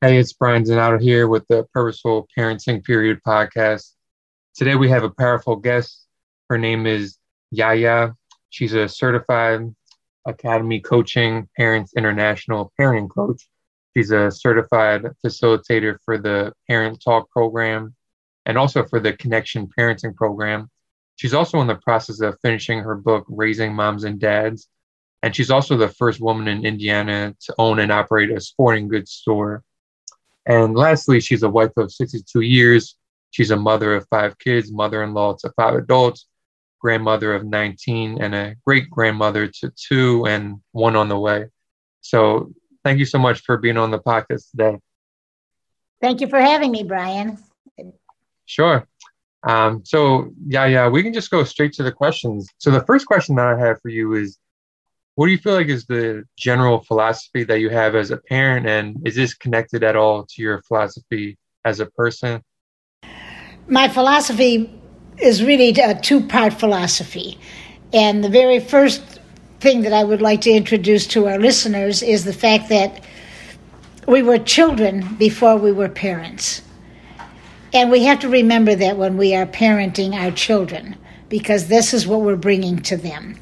Hey, it's Brian Donato here with the Purposeful Parenting Period podcast. Today we have a powerful guest. Her name is Yaya. She's a certified Academy Coaching Parents International parenting coach. She's a certified facilitator for the Parent Talk program and also for the Connection Parenting program. She's also in the process of finishing her book, Raising Moms and Dads. And she's also the first woman in Indiana to own and operate a sporting goods store and lastly, she's a wife of 62 years. She's a mother of five kids, mother in law to five adults, grandmother of 19, and a great grandmother to two, and one on the way. So, thank you so much for being on the podcast today. Thank you for having me, Brian. Sure. Um, so, yeah, yeah, we can just go straight to the questions. So, the first question that I have for you is what do you feel like is the general philosophy that you have as a parent? And is this connected at all to your philosophy as a person? My philosophy is really a two part philosophy. And the very first thing that i would like to introduce to our listeners is the fact that we were children before we were parents. And we have to remember that when we are parenting our children because this is what we're bringing to them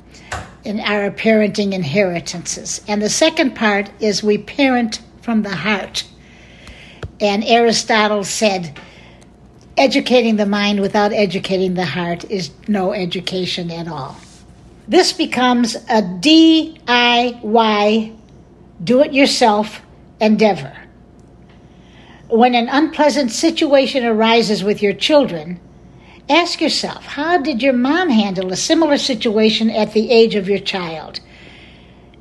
in our parenting inheritances. And the second part is we parent from the heart. And Aristotle said, educating the mind without educating the heart is no education at all. This becomes a DIY, do it yourself endeavor. When an unpleasant situation arises with your children, Ask yourself, how did your mom handle a similar situation at the age of your child?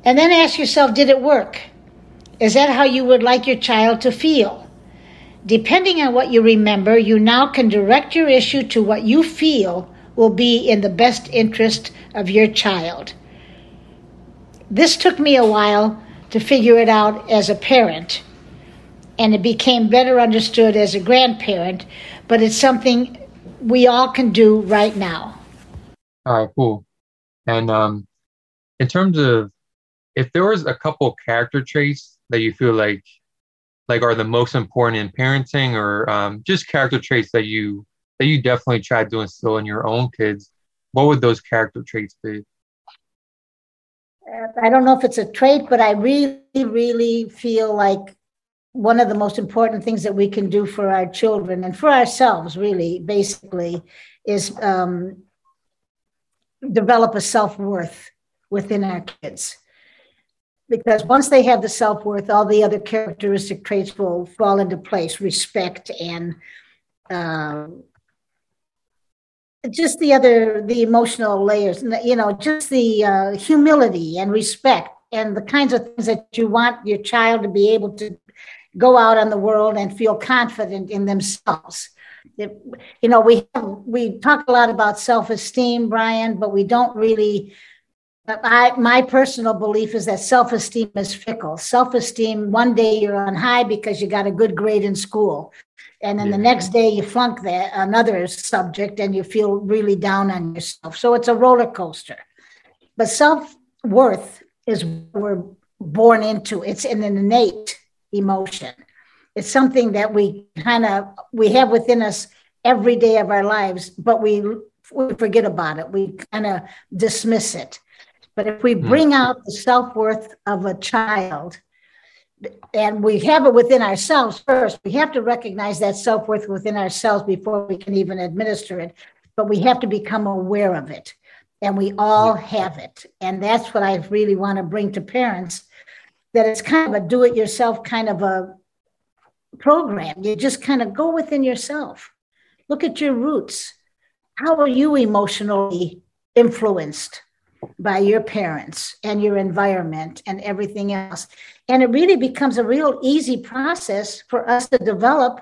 And then ask yourself, did it work? Is that how you would like your child to feel? Depending on what you remember, you now can direct your issue to what you feel will be in the best interest of your child. This took me a while to figure it out as a parent, and it became better understood as a grandparent, but it's something we all can do right now. All right, cool. And um, in terms of if there was a couple character traits that you feel like like are the most important in parenting or um, just character traits that you that you definitely tried to instill in your own kids what would those character traits be uh, i don't know if it's a trait but i really really feel like one of the most important things that we can do for our children and for ourselves, really, basically, is um, develop a self worth within our kids. Because once they have the self worth, all the other characteristic traits will fall into place respect and uh, just the other, the emotional layers, you know, just the uh, humility and respect and the kinds of things that you want your child to be able to go out on the world and feel confident in themselves. It, you know, we have, we talk a lot about self-esteem, Brian, but we don't really. I, my personal belief is that self-esteem is fickle. Self-esteem, one day you're on high because you got a good grade in school, and then yeah. the next day you flunk that another subject and you feel really down on yourself. So it's a roller coaster. But self-worth is we're born into. It's an innate emotion. It's something that we kind of we have within us every day of our lives, but we we forget about it. We kind of dismiss it. But if we hmm. bring out the self worth of a child, and we have it within ourselves first, we have to recognize that self worth within ourselves before we can even administer it. But we have to become aware of it, and we all have it. And that's what I really want to bring to parents that it's kind of a do it yourself kind of a program. You just kind of go within yourself, look at your roots. How are you emotionally influenced by your parents and your environment and everything else? And it really becomes a real easy process for us to develop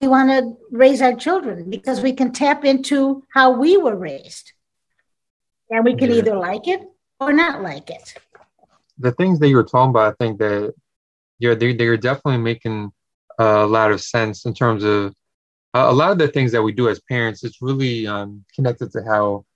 we want to raise our children because we can tap into how we were raised. And we can yeah. either like it or not like it the things that you were talking about, I think that yeah, they they're definitely making a lot of sense in terms of uh, a lot of the things that we do as parents. It's really um, connected to how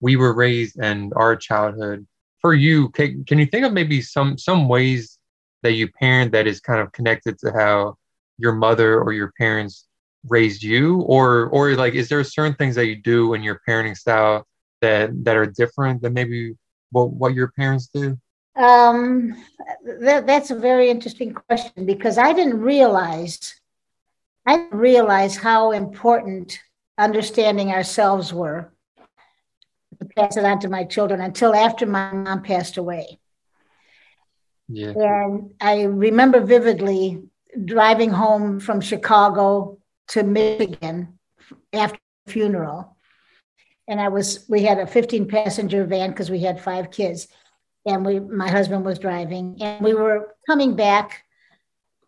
we were raised and our childhood. For you, can, can you think of maybe some some ways that you parent that is kind of connected to how your mother or your parents raised you or or like is there certain things that you do in your parenting style that that are different than maybe what what your parents did um that, that's a very interesting question because i didn't realize i didn't realize how important understanding ourselves were to pass it on to my children until after my mom passed away yeah and i remember vividly driving home from chicago to Michigan after the funeral. And I was, we had a 15 passenger van because we had five kids. And we, my husband was driving, and we were coming back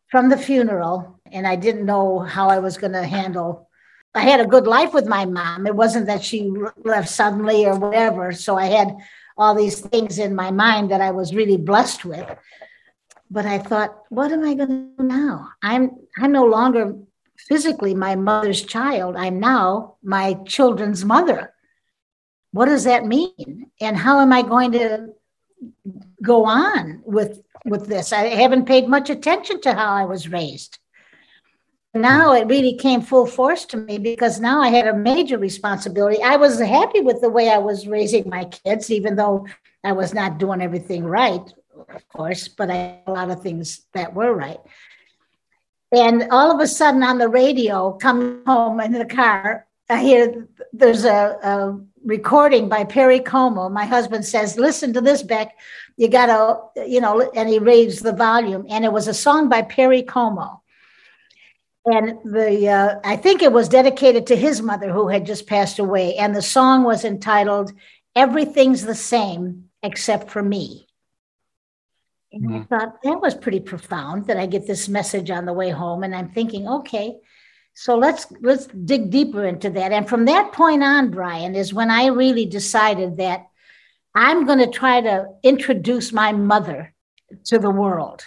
from the funeral. And I didn't know how I was going to handle. I had a good life with my mom. It wasn't that she left suddenly or whatever. So I had all these things in my mind that I was really blessed with. But I thought, what am I going to do now? I'm I'm no longer physically my mother's child. I'm now my children's mother. What does that mean? And how am I going to go on with with this? I haven't paid much attention to how I was raised. Now it really came full force to me because now I had a major responsibility. I was happy with the way I was raising my kids, even though I was not doing everything right, of course, but I had a lot of things that were right. And all of a sudden on the radio, coming home in the car, I hear there's a, a recording by Perry Como. My husband says, Listen to this, Beck. You got to, you know, and he raised the volume. And it was a song by Perry Como. And the, uh, I think it was dedicated to his mother who had just passed away. And the song was entitled, Everything's the Same Except for Me. And mm-hmm. I thought that was pretty profound that I get this message on the way home. And I'm thinking, okay, so let's let's dig deeper into that. And from that point on, Brian, is when I really decided that I'm going to try to introduce my mother to the world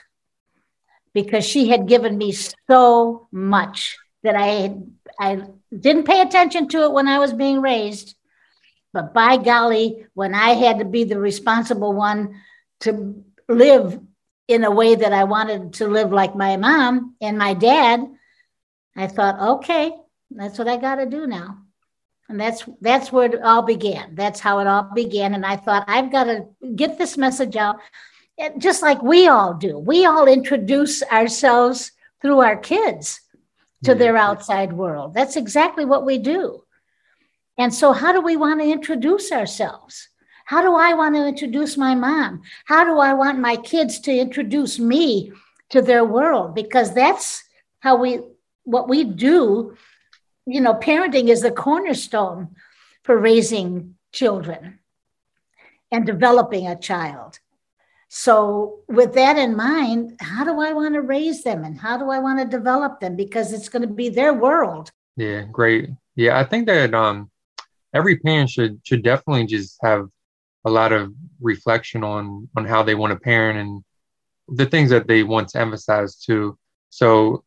because she had given me so much that I I didn't pay attention to it when I was being raised. But by golly, when I had to be the responsible one to live in a way that I wanted to live like my mom and my dad, I thought, okay, that's what I got to do now. And that's that's where it all began. That's how it all began. And I thought I've got to get this message out, just like we all do. We all introduce ourselves through our kids to yeah. their outside world. That's exactly what we do. And so, how do we want to introduce ourselves? How do I want to introduce my mom? How do I want my kids to introduce me to their world? Because that's how we, what we do. You know, parenting is the cornerstone for raising children and developing a child. So, with that in mind, how do I want to raise them and how do I want to develop them? Because it's going to be their world. Yeah, great. Yeah, I think that um, every parent should should definitely just have a lot of reflection on on how they want to parent and the things that they want to emphasize too. So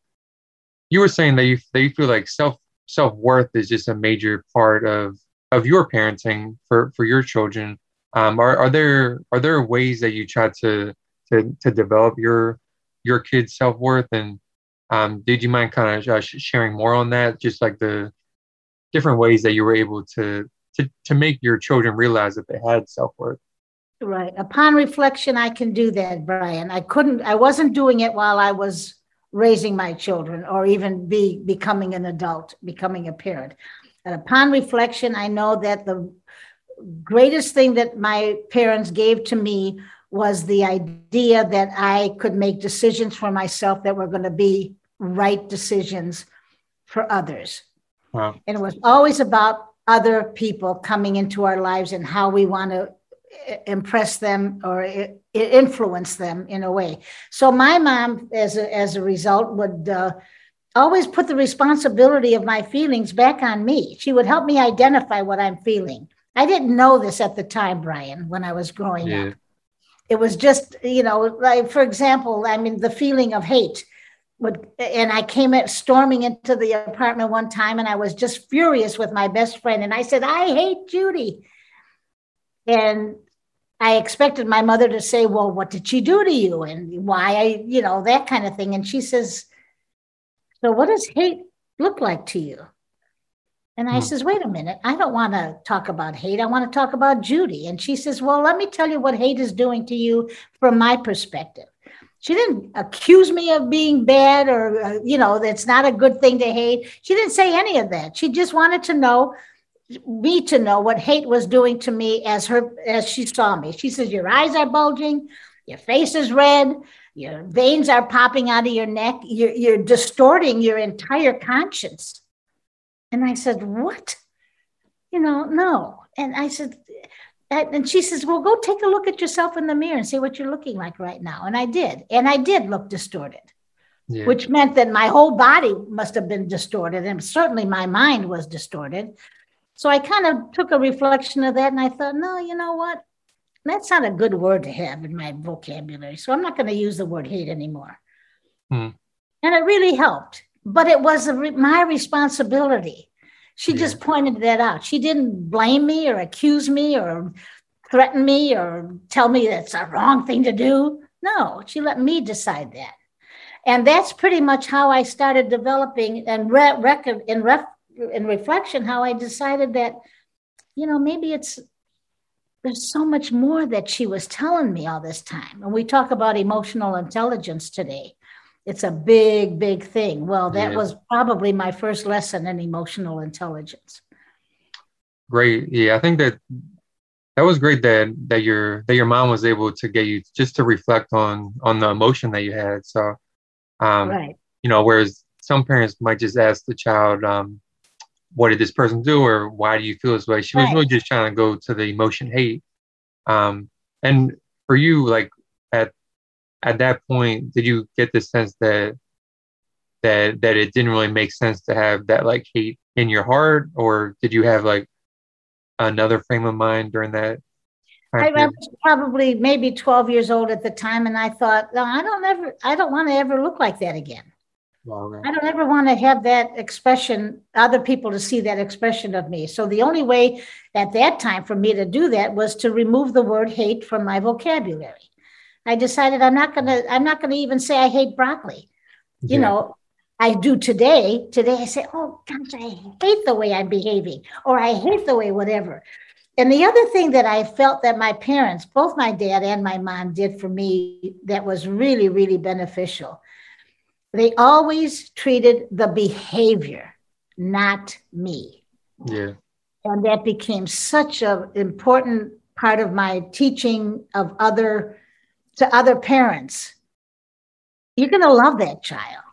you were saying that you that you feel like self self worth is just a major part of of your parenting for for your children. Um, are are there are there ways that you try to to to develop your your kids' self worth and um, did you mind kind of uh, sharing more on that? Just like the different ways that you were able to to, to make your children realize that they had self-worth right upon reflection i can do that brian i couldn't i wasn't doing it while i was raising my children or even be becoming an adult becoming a parent and upon reflection i know that the greatest thing that my parents gave to me was the idea that i could make decisions for myself that were going to be right decisions for others wow. and it was always about other people coming into our lives and how we want to impress them or influence them in a way. So my mom, as a, as a result, would uh, always put the responsibility of my feelings back on me. She would help me identify what I'm feeling. I didn't know this at the time, Brian, when I was growing yeah. up. It was just, you know, like for example, I mean, the feeling of hate would and I came at storming into the apartment one time and I was just furious with my best friend and I said, I hate Judy. And I expected my mother to say, Well, what did she do to you? And why I, you know, that kind of thing. And she says, So what does hate look like to you? And I hmm. says, wait a minute, I don't want to talk about hate. I want to talk about Judy. And she says, well, let me tell you what hate is doing to you from my perspective. She didn't accuse me of being bad or, uh, you know, that's not a good thing to hate. She didn't say any of that. She just wanted to know me to know what hate was doing to me as her as she saw me. She says, Your eyes are bulging, your face is red, your veins are popping out of your neck, you're, you're distorting your entire conscience. And I said, What? You know, no. And I said, and she says, Well, go take a look at yourself in the mirror and see what you're looking like right now. And I did. And I did look distorted, yeah. which meant that my whole body must have been distorted. And certainly my mind was distorted. So I kind of took a reflection of that and I thought, No, you know what? That's not a good word to have in my vocabulary. So I'm not going to use the word hate anymore. Hmm. And it really helped but it was re- my responsibility. She yeah. just pointed that out. She didn't blame me or accuse me or threaten me or tell me that's a wrong thing to do. No, she let me decide that. And that's pretty much how I started developing and re- record in, ref, in reflection, how I decided that, you know, maybe it's there's so much more that she was telling me all this time. And we talk about emotional intelligence today it's a big, big thing. Well, that yeah. was probably my first lesson in emotional intelligence. Great. Yeah, I think that that was great that that your that your mom was able to get you just to reflect on on the emotion that you had. So, um, right. You know, whereas some parents might just ask the child, um, "What did this person do?" or "Why do you feel this way?" She was right. really just trying to go to the emotion hate. Um, and for you, like at at that point, did you get the sense that that that it didn't really make sense to have that like hate in your heart, or did you have like another frame of mind during that? I, I was probably maybe 12 years old at the time, and I thought, no, I don't ever, I don't want to ever look like that again. I don't ever want to have that expression, other people to see that expression of me. So the only way at that time for me to do that was to remove the word hate from my vocabulary. I decided I'm not gonna I'm not gonna even say I hate broccoli. You yeah. know, I do today. Today I say, oh gosh, I hate the way I'm behaving, or I hate the way whatever. And the other thing that I felt that my parents, both my dad and my mom, did for me that was really, really beneficial. They always treated the behavior, not me. Yeah. And that became such an important part of my teaching of other to other parents, you're going to love that child.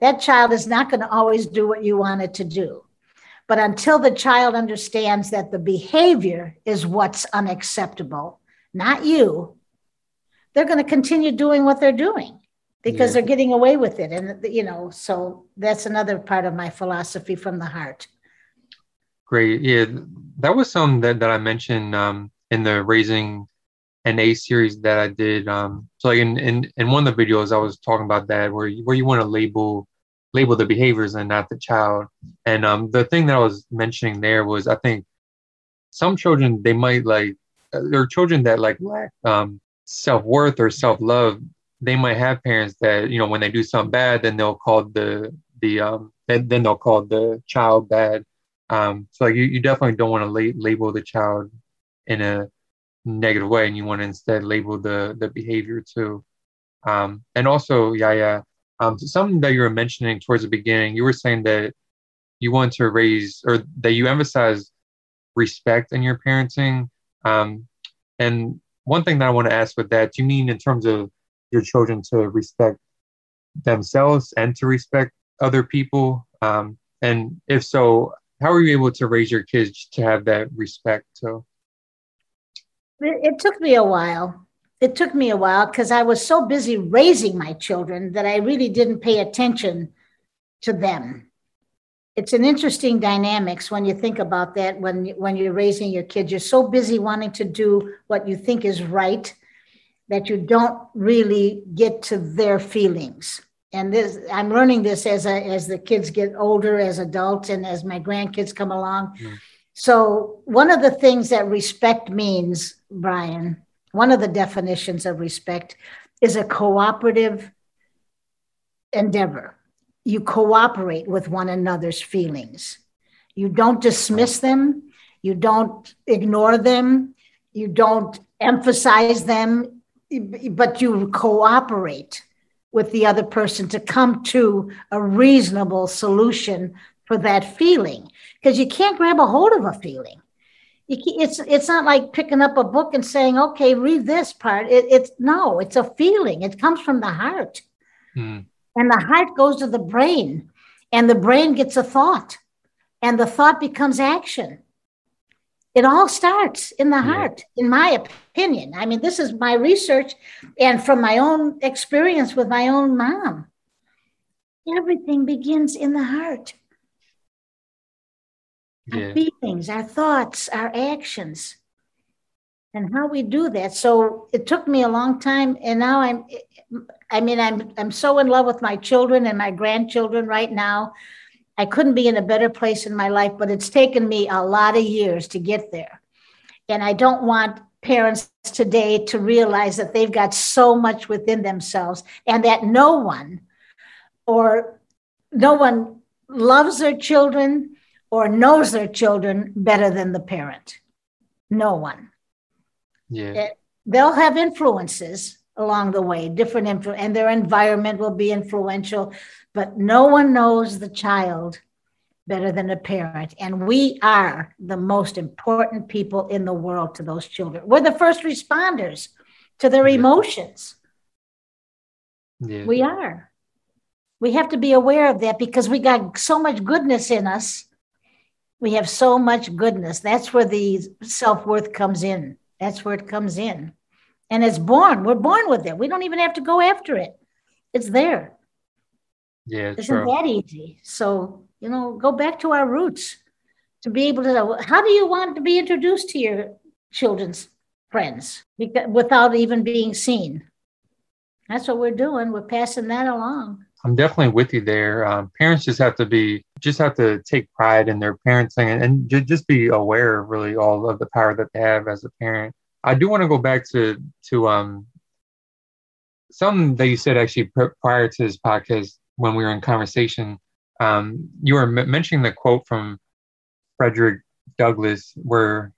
That child is not going to always do what you want it to do. But until the child understands that the behavior is what's unacceptable, not you, they're going to continue doing what they're doing because yeah. they're getting away with it. And, you know, so that's another part of my philosophy from the heart. Great. Yeah. That was something that, that I mentioned um, in the Raising an A series that I did. Um, so like in, in in one of the videos, I was talking about that where you, where you want to label label the behaviors and not the child. And um, the thing that I was mentioning there was I think some children they might like uh, there are children that like lack um, self worth or self love. They might have parents that you know when they do something bad, then they'll call the the um then, then they'll call the child bad. Um, so like you, you definitely don't want to la- label the child in a negative way and you want to instead label the the behavior too um, and also yeah yeah um, something that you were mentioning towards the beginning you were saying that you want to raise or that you emphasize respect in your parenting um, and one thing that i want to ask with that do you mean in terms of your children to respect themselves and to respect other people um, and if so how are you able to raise your kids to have that respect So it, it took me a while. It took me a while because I was so busy raising my children that I really didn't pay attention to them. It's an interesting dynamics when you think about that. When when you're raising your kids, you're so busy wanting to do what you think is right that you don't really get to their feelings and this i'm learning this as a, as the kids get older as adults and as my grandkids come along mm. So, one of the things that respect means, Brian, one of the definitions of respect is a cooperative endeavor. You cooperate with one another's feelings. You don't dismiss them. You don't ignore them. You don't emphasize them, but you cooperate with the other person to come to a reasonable solution for that feeling. Because you can't grab a hold of a feeling. It's it's not like picking up a book and saying, "Okay, read this part." It, it's no, it's a feeling. It comes from the heart. Hmm and the heart goes to the brain and the brain gets a thought and the thought becomes action it all starts in the heart in my opinion. I mean this is my research and from my own experience with my own mom. Everything begins in the heart. Yeah. our feelings our thoughts our actions and how we do that. So it took me a long time and now i'm I mean, I'm I'm so in love with my children and my grandchildren right now. I couldn't be in a better place in my life, but it's taken me a lot of years to get there. And I don't want parents today to realize that they've got so much within themselves and that no one or no one loves their children or knows their children better than the parent. No one. Yeah. They'll have influences along the way, different influ- and their environment will be influential, but no one knows the child better than a parent. And we are the most important people in the world to those children. We're the first responders to their emotions. Yeah. We are. We have to be aware of that because we got so much goodness in us. We have so much goodness. That's where the self worth comes in. That's where it comes in and it's born. We're born with it. We don't even have to go after it. It's there. Yeah, it's isn't that easy? So you know, go back to our roots to be able to. How do you want to be introduced to your children's friends because, without even being seen? That's what we're doing. We're passing that along. I'm definitely with you there. Um, parents just have to be, just have to take pride in their parenting and, and just be aware of really all of the power that they have as a parent. I do want to go back to to um something that you said actually prior to this podcast when we were in conversation. Um, you were m- mentioning the quote from Frederick Douglass where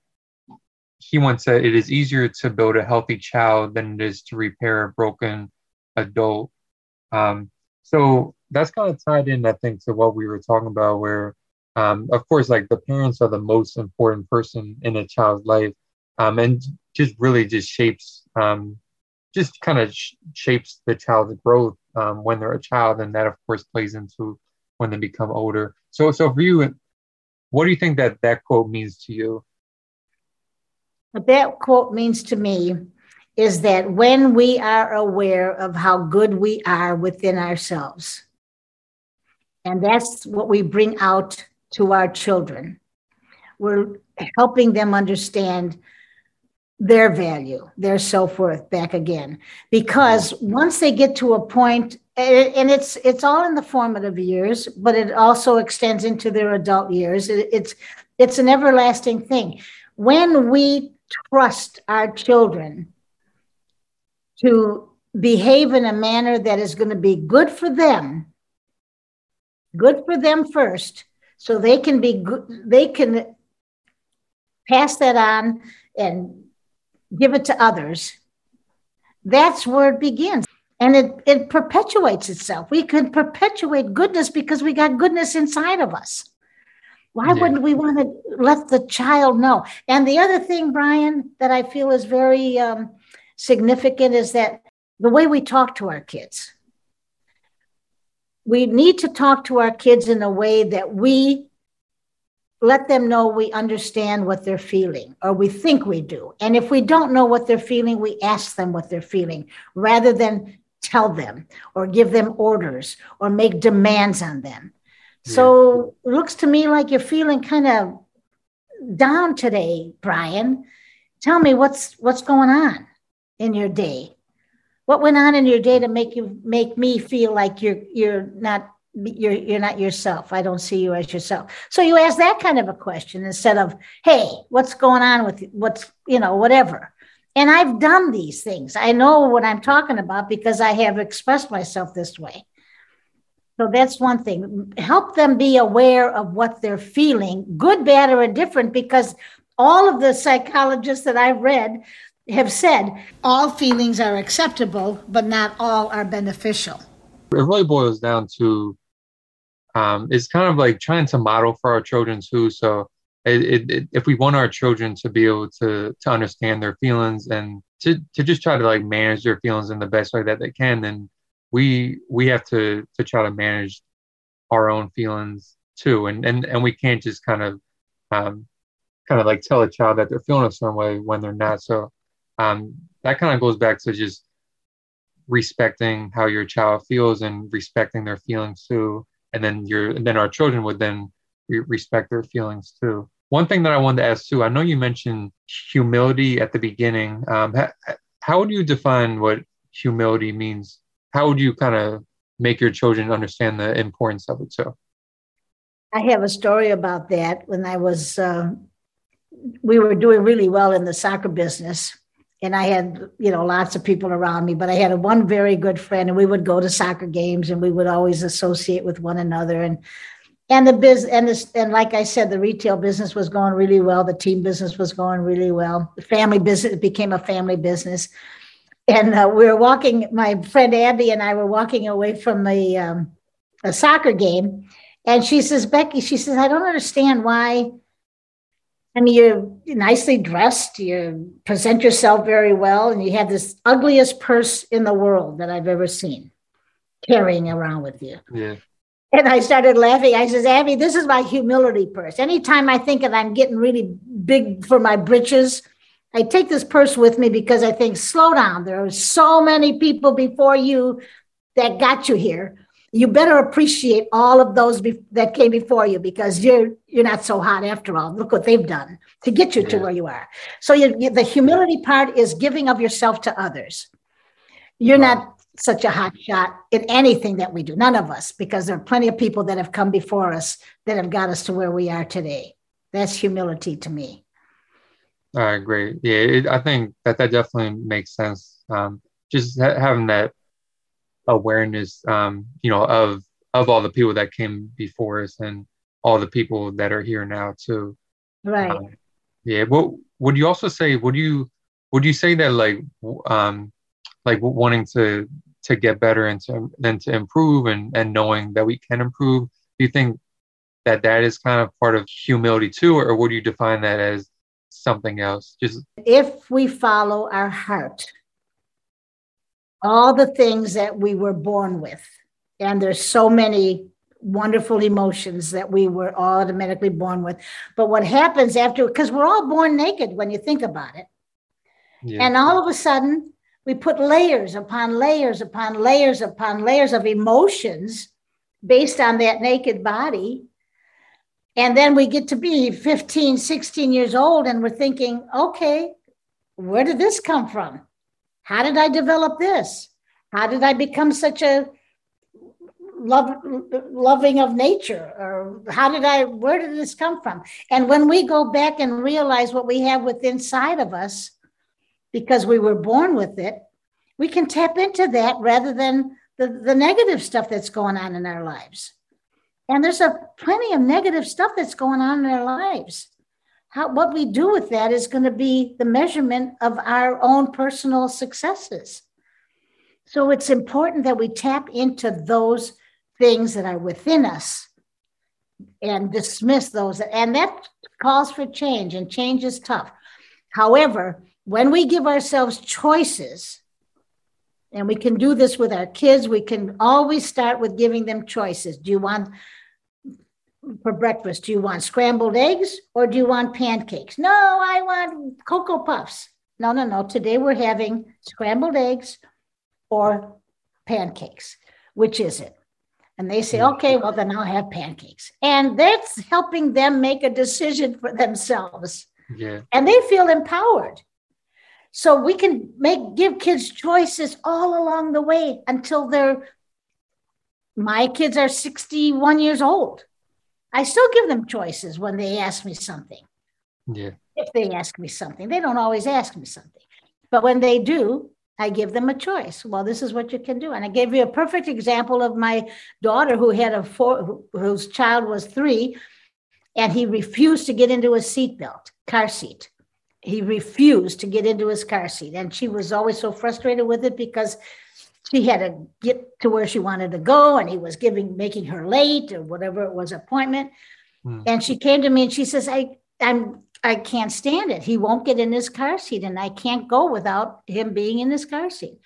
he once said, "It is easier to build a healthy child than it is to repair a broken adult." Um, so that's kind of tied in, I think, to what we were talking about, where, um, of course, like the parents are the most important person in a child's life, um, and just really just shapes um, just kind of sh- shapes the child's growth um, when they're a child and that of course plays into when they become older. So so for you what do you think that that quote means to you? What that quote means to me is that when we are aware of how good we are within ourselves and that's what we bring out to our children we're helping them understand their value, their self worth back again. Because once they get to a point, and it's it's all in the formative years, but it also extends into their adult years. It's it's an everlasting thing. When we trust our children to behave in a manner that is going to be good for them, good for them first, so they can be good, they can pass that on and give it to others, that's where it begins. And it, it perpetuates itself. We can perpetuate goodness because we got goodness inside of us. Why yeah. wouldn't we want to let the child know? And the other thing, Brian, that I feel is very um, significant is that the way we talk to our kids. We need to talk to our kids in a way that we let them know we understand what they're feeling or we think we do. And if we don't know what they're feeling, we ask them what they're feeling rather than tell them or give them orders or make demands on them. Yeah. So it looks to me like you're feeling kind of down today, Brian. Tell me what's what's going on in your day. What went on in your day to make you make me feel like you're you're not you're you're not yourself i don't see you as yourself so you ask that kind of a question instead of hey what's going on with you? what's you know whatever And I've done these things. I know what I'm talking about because I have expressed myself this way. So that's one thing. Help them be aware of what they're feeling, good, bad, or indifferent, because all of the psychologists that I've read have said all feelings are acceptable, but not all are beneficial. It really boils down to um, it's kind of like trying to model for our children too. So it, it, if we want our children to be able to to understand their feelings and to to just try to like manage their feelings in the best way that they can, then we we have to to try to manage our own feelings too, and and and we can't just kind of um, kind of like tell a child that they're feeling a certain way when they're not. So um, that kind of goes back to just respecting how your child feels and respecting their feelings too and then your and then our children would then re- respect their feelings too. One thing that I wanted to ask too, I know you mentioned humility at the beginning. Um, how, how would you define what humility means? How would you kind of make your children understand the importance of it too? I have a story about that. When I was, uh, we were doing really well in the soccer business, and I had, you know, lots of people around me, but I had a one very good friend and we would go to soccer games and we would always associate with one another. And and the biz and this and like I said, the retail business was going really well. The team business was going really well. The family business became a family business. And uh, we were walking. My friend Abby and I were walking away from a, um, a soccer game, and she says, "Becky," she says, "I don't understand why I mean, you're nicely dressed, you present yourself very well, and you have this ugliest purse in the world that I've ever seen carrying around with you. Yeah. And I started laughing. I says, Abby, this is my humility purse. Anytime I think that I'm getting really big for my britches, I take this purse with me because I think, slow down. There are so many people before you that got you here you better appreciate all of those be- that came before you because you're you're not so hot after all. Look what they've done to get you yeah. to where you are. So you, you, the humility part is giving of yourself to others. You're wow. not such a hot shot in anything that we do. None of us, because there are plenty of people that have come before us that have got us to where we are today. That's humility to me. Right, great. Yeah, it, I think that that definitely makes sense. Um, just ha- having that awareness, um, you know, of of all the people that came before us and all the people that are here now too. Right. Um, yeah. What would you also say? Would you would you say that like um like wanting to to get better and to then to improve and and knowing that we can improve? Do you think that that is kind of part of humility too, or would you define that as something else? Just if we follow our heart all the things that we were born with. And there's so many wonderful emotions that we were automatically born with. But what happens after, because we're all born naked when you think about it. Yeah. And all of a sudden, we put layers upon layers upon layers upon layers of emotions based on that naked body. And then we get to be 15, 16 years old, and we're thinking, okay, where did this come from? How did I develop this? How did I become such a love, loving of nature? Or how did I, where did this come from? And when we go back and realize what we have within inside of us, because we were born with it, we can tap into that rather than the, the negative stuff that's going on in our lives. And there's a plenty of negative stuff that's going on in our lives how what we do with that is going to be the measurement of our own personal successes. So it's important that we tap into those things that are within us and dismiss those. And that calls for change, and change is tough. However, when we give ourselves choices, and we can do this with our kids, we can always start with giving them choices. Do you want for breakfast? Do you want scrambled eggs or do you want pancakes? No, I want Cocoa Puffs. No, no, no. Today we're having scrambled eggs or pancakes. Which is it? And they say, mm. okay, well, then I'll have pancakes. And that's helping them make a decision for themselves. Yeah. And they feel empowered. So we can make give kids choices all along the way until they're my kids are 61 years old I still give them choices when they ask me something. Yeah. If they ask me something, they don't always ask me something. But when they do, I give them a choice. Well, this is what you can do. And I gave you a perfect example of my daughter who had a four, whose child was three, and he refused to get into his seatbelt, car seat. He refused to get into his car seat. And she was always so frustrated with it because she had to get to where she wanted to go and he was giving making her late or whatever it was appointment. Mm. And she came to me and she says, I I'm I can't stand it. He won't get in his car seat, and I can't go without him being in his car seat.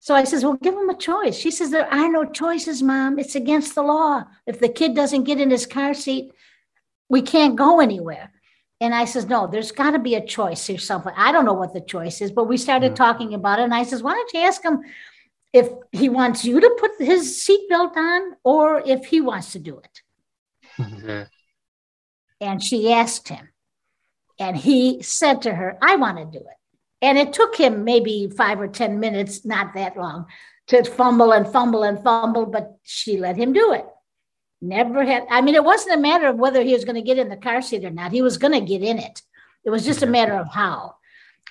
So I says, Well, give him a choice. She says, There are no choices, mom. It's against the law. If the kid doesn't get in his car seat, we can't go anywhere. And I says, No, there's got to be a choice or something. I don't know what the choice is, but we started mm-hmm. talking about it. And I says, Why don't you ask him if he wants you to put his seatbelt on or if he wants to do it? Mm-hmm. And she asked him. And he said to her, I want to do it. And it took him maybe five or 10 minutes, not that long, to fumble and fumble and fumble, but she let him do it. Never had, I mean, it wasn't a matter of whether he was going to get in the car seat or not. He was going to get in it. It was just a matter of how.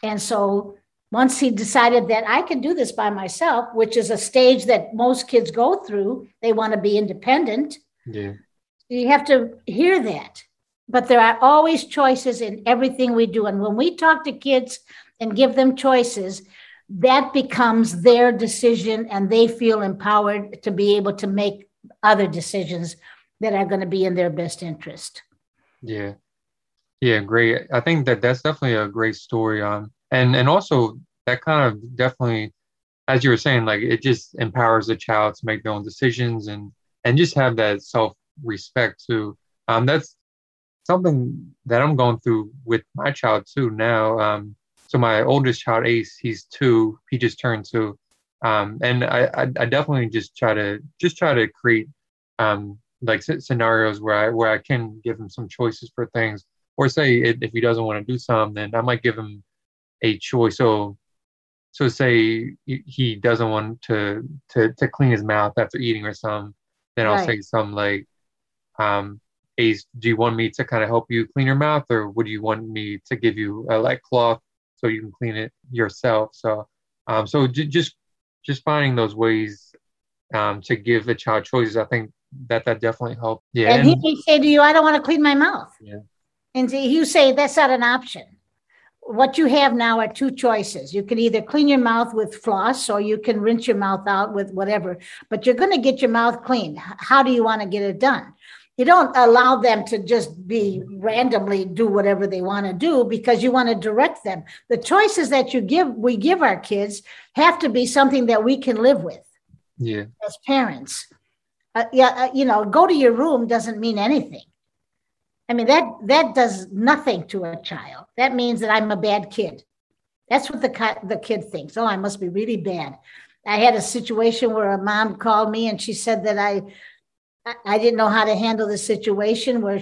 And so once he decided that I can do this by myself, which is a stage that most kids go through, they want to be independent. Yeah. You have to hear that but there are always choices in everything we do. And when we talk to kids and give them choices, that becomes their decision and they feel empowered to be able to make other decisions that are going to be in their best interest. Yeah. Yeah, great. I think that that's definitely a great story and and also that kind of definitely as you were saying like it just empowers the child to make their own decisions and and just have that self respect too. Um that's something that I'm going through with my child too now. Um, so my oldest child, Ace, he's two. He just turned two, um, and I, I, I, definitely just try to just try to create um, like scenarios where I where I can give him some choices for things, or say if, if he doesn't want to do something, then I might give him a choice. So so say he doesn't want to to to clean his mouth after eating or something, then I'll right. say some like, um, Ace, do you want me to kind of help you clean your mouth, or would you want me to give you a like cloth so you can clean it yourself? So, um, so j- just just finding those ways um, to give the child choices, I think that that definitely helps. Yeah, and, and he may say to you, "I don't want to clean my mouth." Yeah, and you say that's not an option. What you have now are two choices. You can either clean your mouth with floss or you can rinse your mouth out with whatever, but you're going to get your mouth clean. How do you want to get it done? you don't allow them to just be randomly do whatever they want to do because you want to direct them the choices that you give we give our kids have to be something that we can live with yeah as parents uh, yeah uh, you know go to your room doesn't mean anything i mean that that does nothing to a child. That means that i'm a bad kid. That's what the the kid thinks. Oh i must be really bad. I had a situation where a mom called me and she said that i I didn't know how to handle the situation where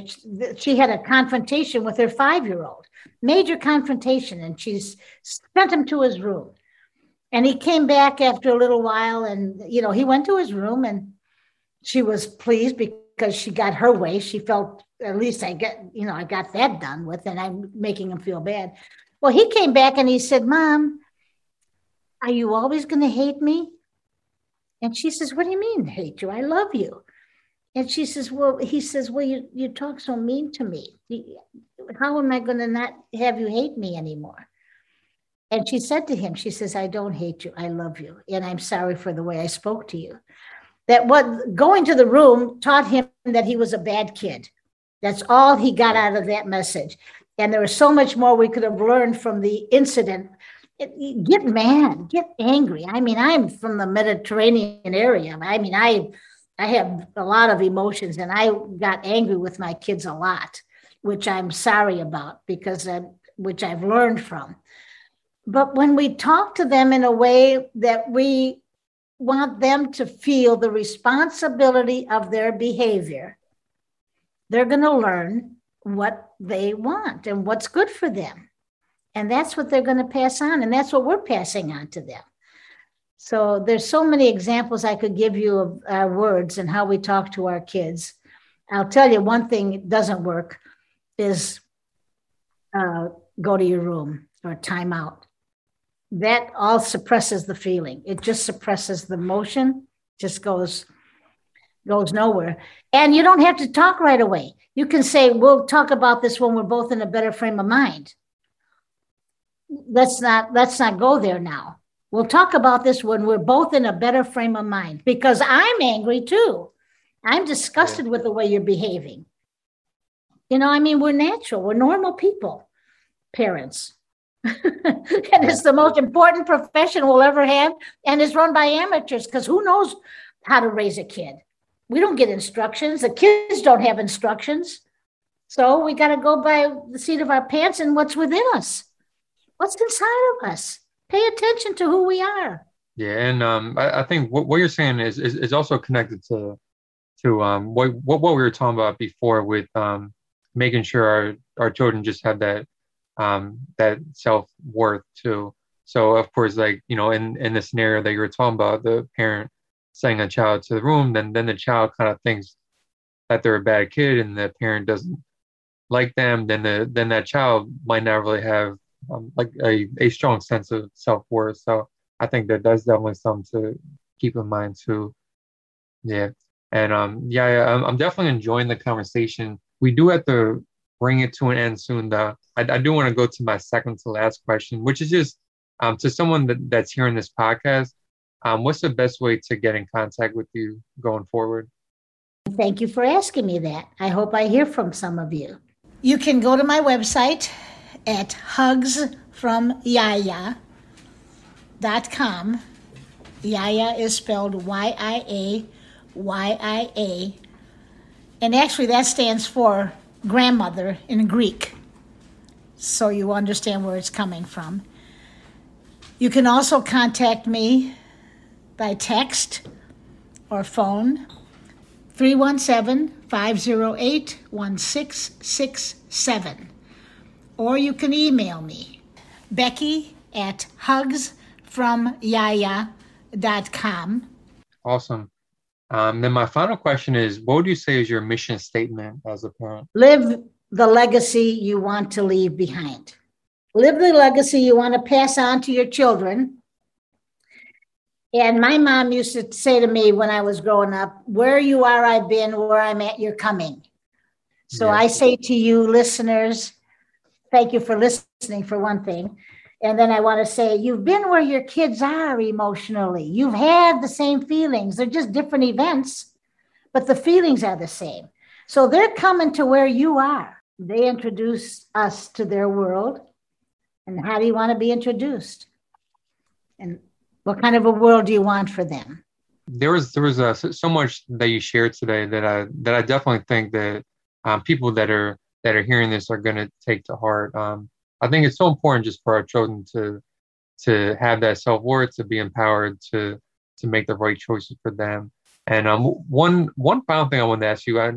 she had a confrontation with her five year old, major confrontation, and she's sent him to his room. And he came back after a little while, and you know, he went to his room, and she was pleased because she got her way. She felt at least I get, you know, I got that done with, and I'm making him feel bad. Well, he came back and he said, Mom, are you always going to hate me? And she says, What do you mean, hate you? I love you. And she says, Well, he says, Well, you, you talk so mean to me. How am I going to not have you hate me anymore? And she said to him, She says, I don't hate you. I love you. And I'm sorry for the way I spoke to you. That what going to the room taught him that he was a bad kid. That's all he got out of that message. And there was so much more we could have learned from the incident. Get mad, get angry. I mean, I'm from the Mediterranean area. I mean, I I have a lot of emotions and I got angry with my kids a lot, which I'm sorry about because I, which I've learned from. But when we talk to them in a way that we want them to feel the responsibility of their behavior, they're going to learn what they want and what's good for them. And that's what they're going to pass on. And that's what we're passing on to them. So there's so many examples I could give you of our words and how we talk to our kids. I'll tell you one thing doesn't work is uh, go to your room or time out. That all suppresses the feeling. It just suppresses the motion, just goes goes nowhere. And you don't have to talk right away. You can say, we'll talk about this when we're both in a better frame of mind. Let's not let's not go there now. We'll talk about this when we're both in a better frame of mind because I'm angry too. I'm disgusted with the way you're behaving. You know, I mean, we're natural, we're normal people, parents. And it's the most important profession we'll ever have, and it's run by amateurs because who knows how to raise a kid? We don't get instructions. The kids don't have instructions. So we got to go by the seat of our pants and what's within us, what's inside of us. Pay attention to who we are. Yeah, and um, I, I, think what, what you're saying is, is, is also connected to to um, what, what what we were talking about before with um, making sure our, our children just have that um, that self worth too. So of course, like you know, in in the scenario that you were talking about, the parent sending a child to the room, then then the child kind of thinks that they're a bad kid, and the parent doesn't like them. Then the then that child might not really have um, like a, a strong sense of self worth. So I think that that's definitely something to keep in mind too. Yeah, and um, yeah, I'm, I'm definitely enjoying the conversation. We do have to bring it to an end soon, though. I, I do want to go to my second to last question, which is just um, to someone that, that's hearing this podcast. Um, what's the best way to get in contact with you going forward? Thank you for asking me that. I hope I hear from some of you. You can go to my website at hugsfromyiayia.com. Yiayia is spelled Y I A Y I A. And actually, that stands for grandmother in Greek. So you understand where it's coming from. You can also contact me by text or phone 317 508 1667 or you can email me, Becky at hugsfromyiayia.com. Awesome. Um, then my final question is what would you say is your mission statement as a parent? Live the legacy you want to leave behind. Live the legacy you want to pass on to your children. And my mom used to say to me when I was growing up, where you are, I've been, where I'm at, you're coming. So. I say to you, listeners, thank you for listening for one thing. And then I want to say, you've been where your kids are emotionally. You've had the same feelings. They're just different events, but the feelings are the same. So they're coming to where you are. They introduce us to their world. And how do you want to be introduced? And what kind of a world do you want for them? There was there was uh, so much that you shared today that I that I definitely think that um, people that are that are hearing this are going to take to heart. Um, I think it's so important just for our children to to have that self worth, to be empowered, to to make the right choices for them. And um, one one final thing I wanted to ask you, I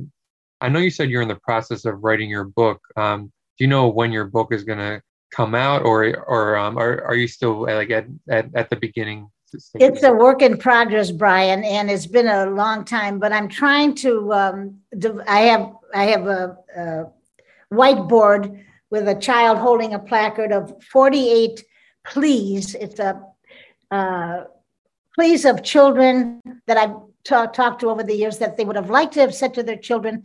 I know you said you're in the process of writing your book. Um, do you know when your book is going to come out, or or um, are are you still like at at, at the beginning? It's a work in progress, Brian, and it's been a long time. But I'm trying to. Um, I have I have a, a whiteboard with a child holding a placard of 48 pleas. It's a uh, pleas of children that I've t- talked to over the years that they would have liked to have said to their children,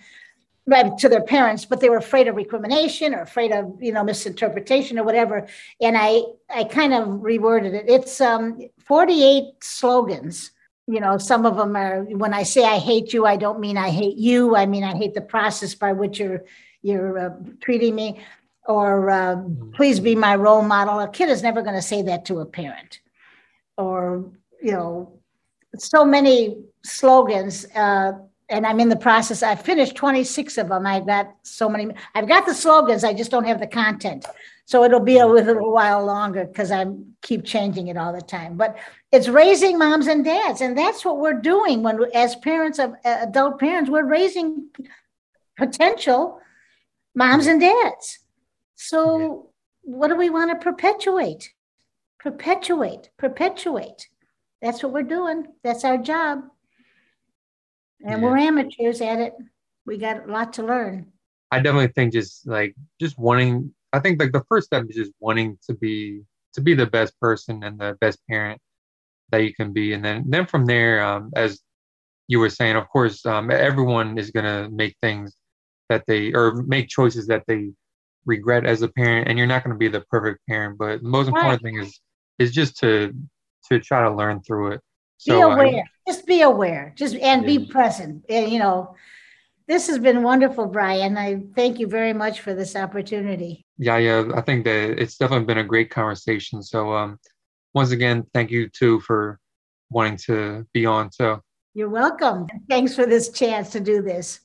to their parents, but they were afraid of recrimination or afraid of you know misinterpretation or whatever. And I I kind of reworded it. It's um, 48 slogans. You know, some of them are when I say I hate you, I don't mean I hate you. I mean I hate the process by which you're you're uh, treating me or uh, please be my role model. A kid is never going to say that to a parent. Or you know so many slogans uh, and i'm in the process. I've finished 26 of them. I've got so many i've got the slogans i just don't have the content. So it'll be a little while longer because i keep changing it all the time. But it's raising moms and dads and that's what we're doing when as parents of uh, adult parents we're raising potential moms and dads. So, what do we want to perpetuate? Perpetuate, perpetuate. That's what we're doing. That's our job. And yeah. we're amateurs at it. We got a lot to learn. I definitely think just like just wanting I think like the first step is just wanting to be to be the best person and the best parent that you can be. And then then from there, um, as you were saying, of course, um, everyone is gonna make things that they or make choices that they regret as a parent, and you're not gonna be the perfect parent. But the most important right. thing is is just to to try to learn through it. So be aware. I, just be aware. Just and yeah. be present. And you know, this has been wonderful, Brian. I thank you very much for this opportunity. Yeah, yeah. I think that it's definitely been a great conversation. So um once again, thank you too for wanting to be on. So you're welcome. Thanks for this chance to do this.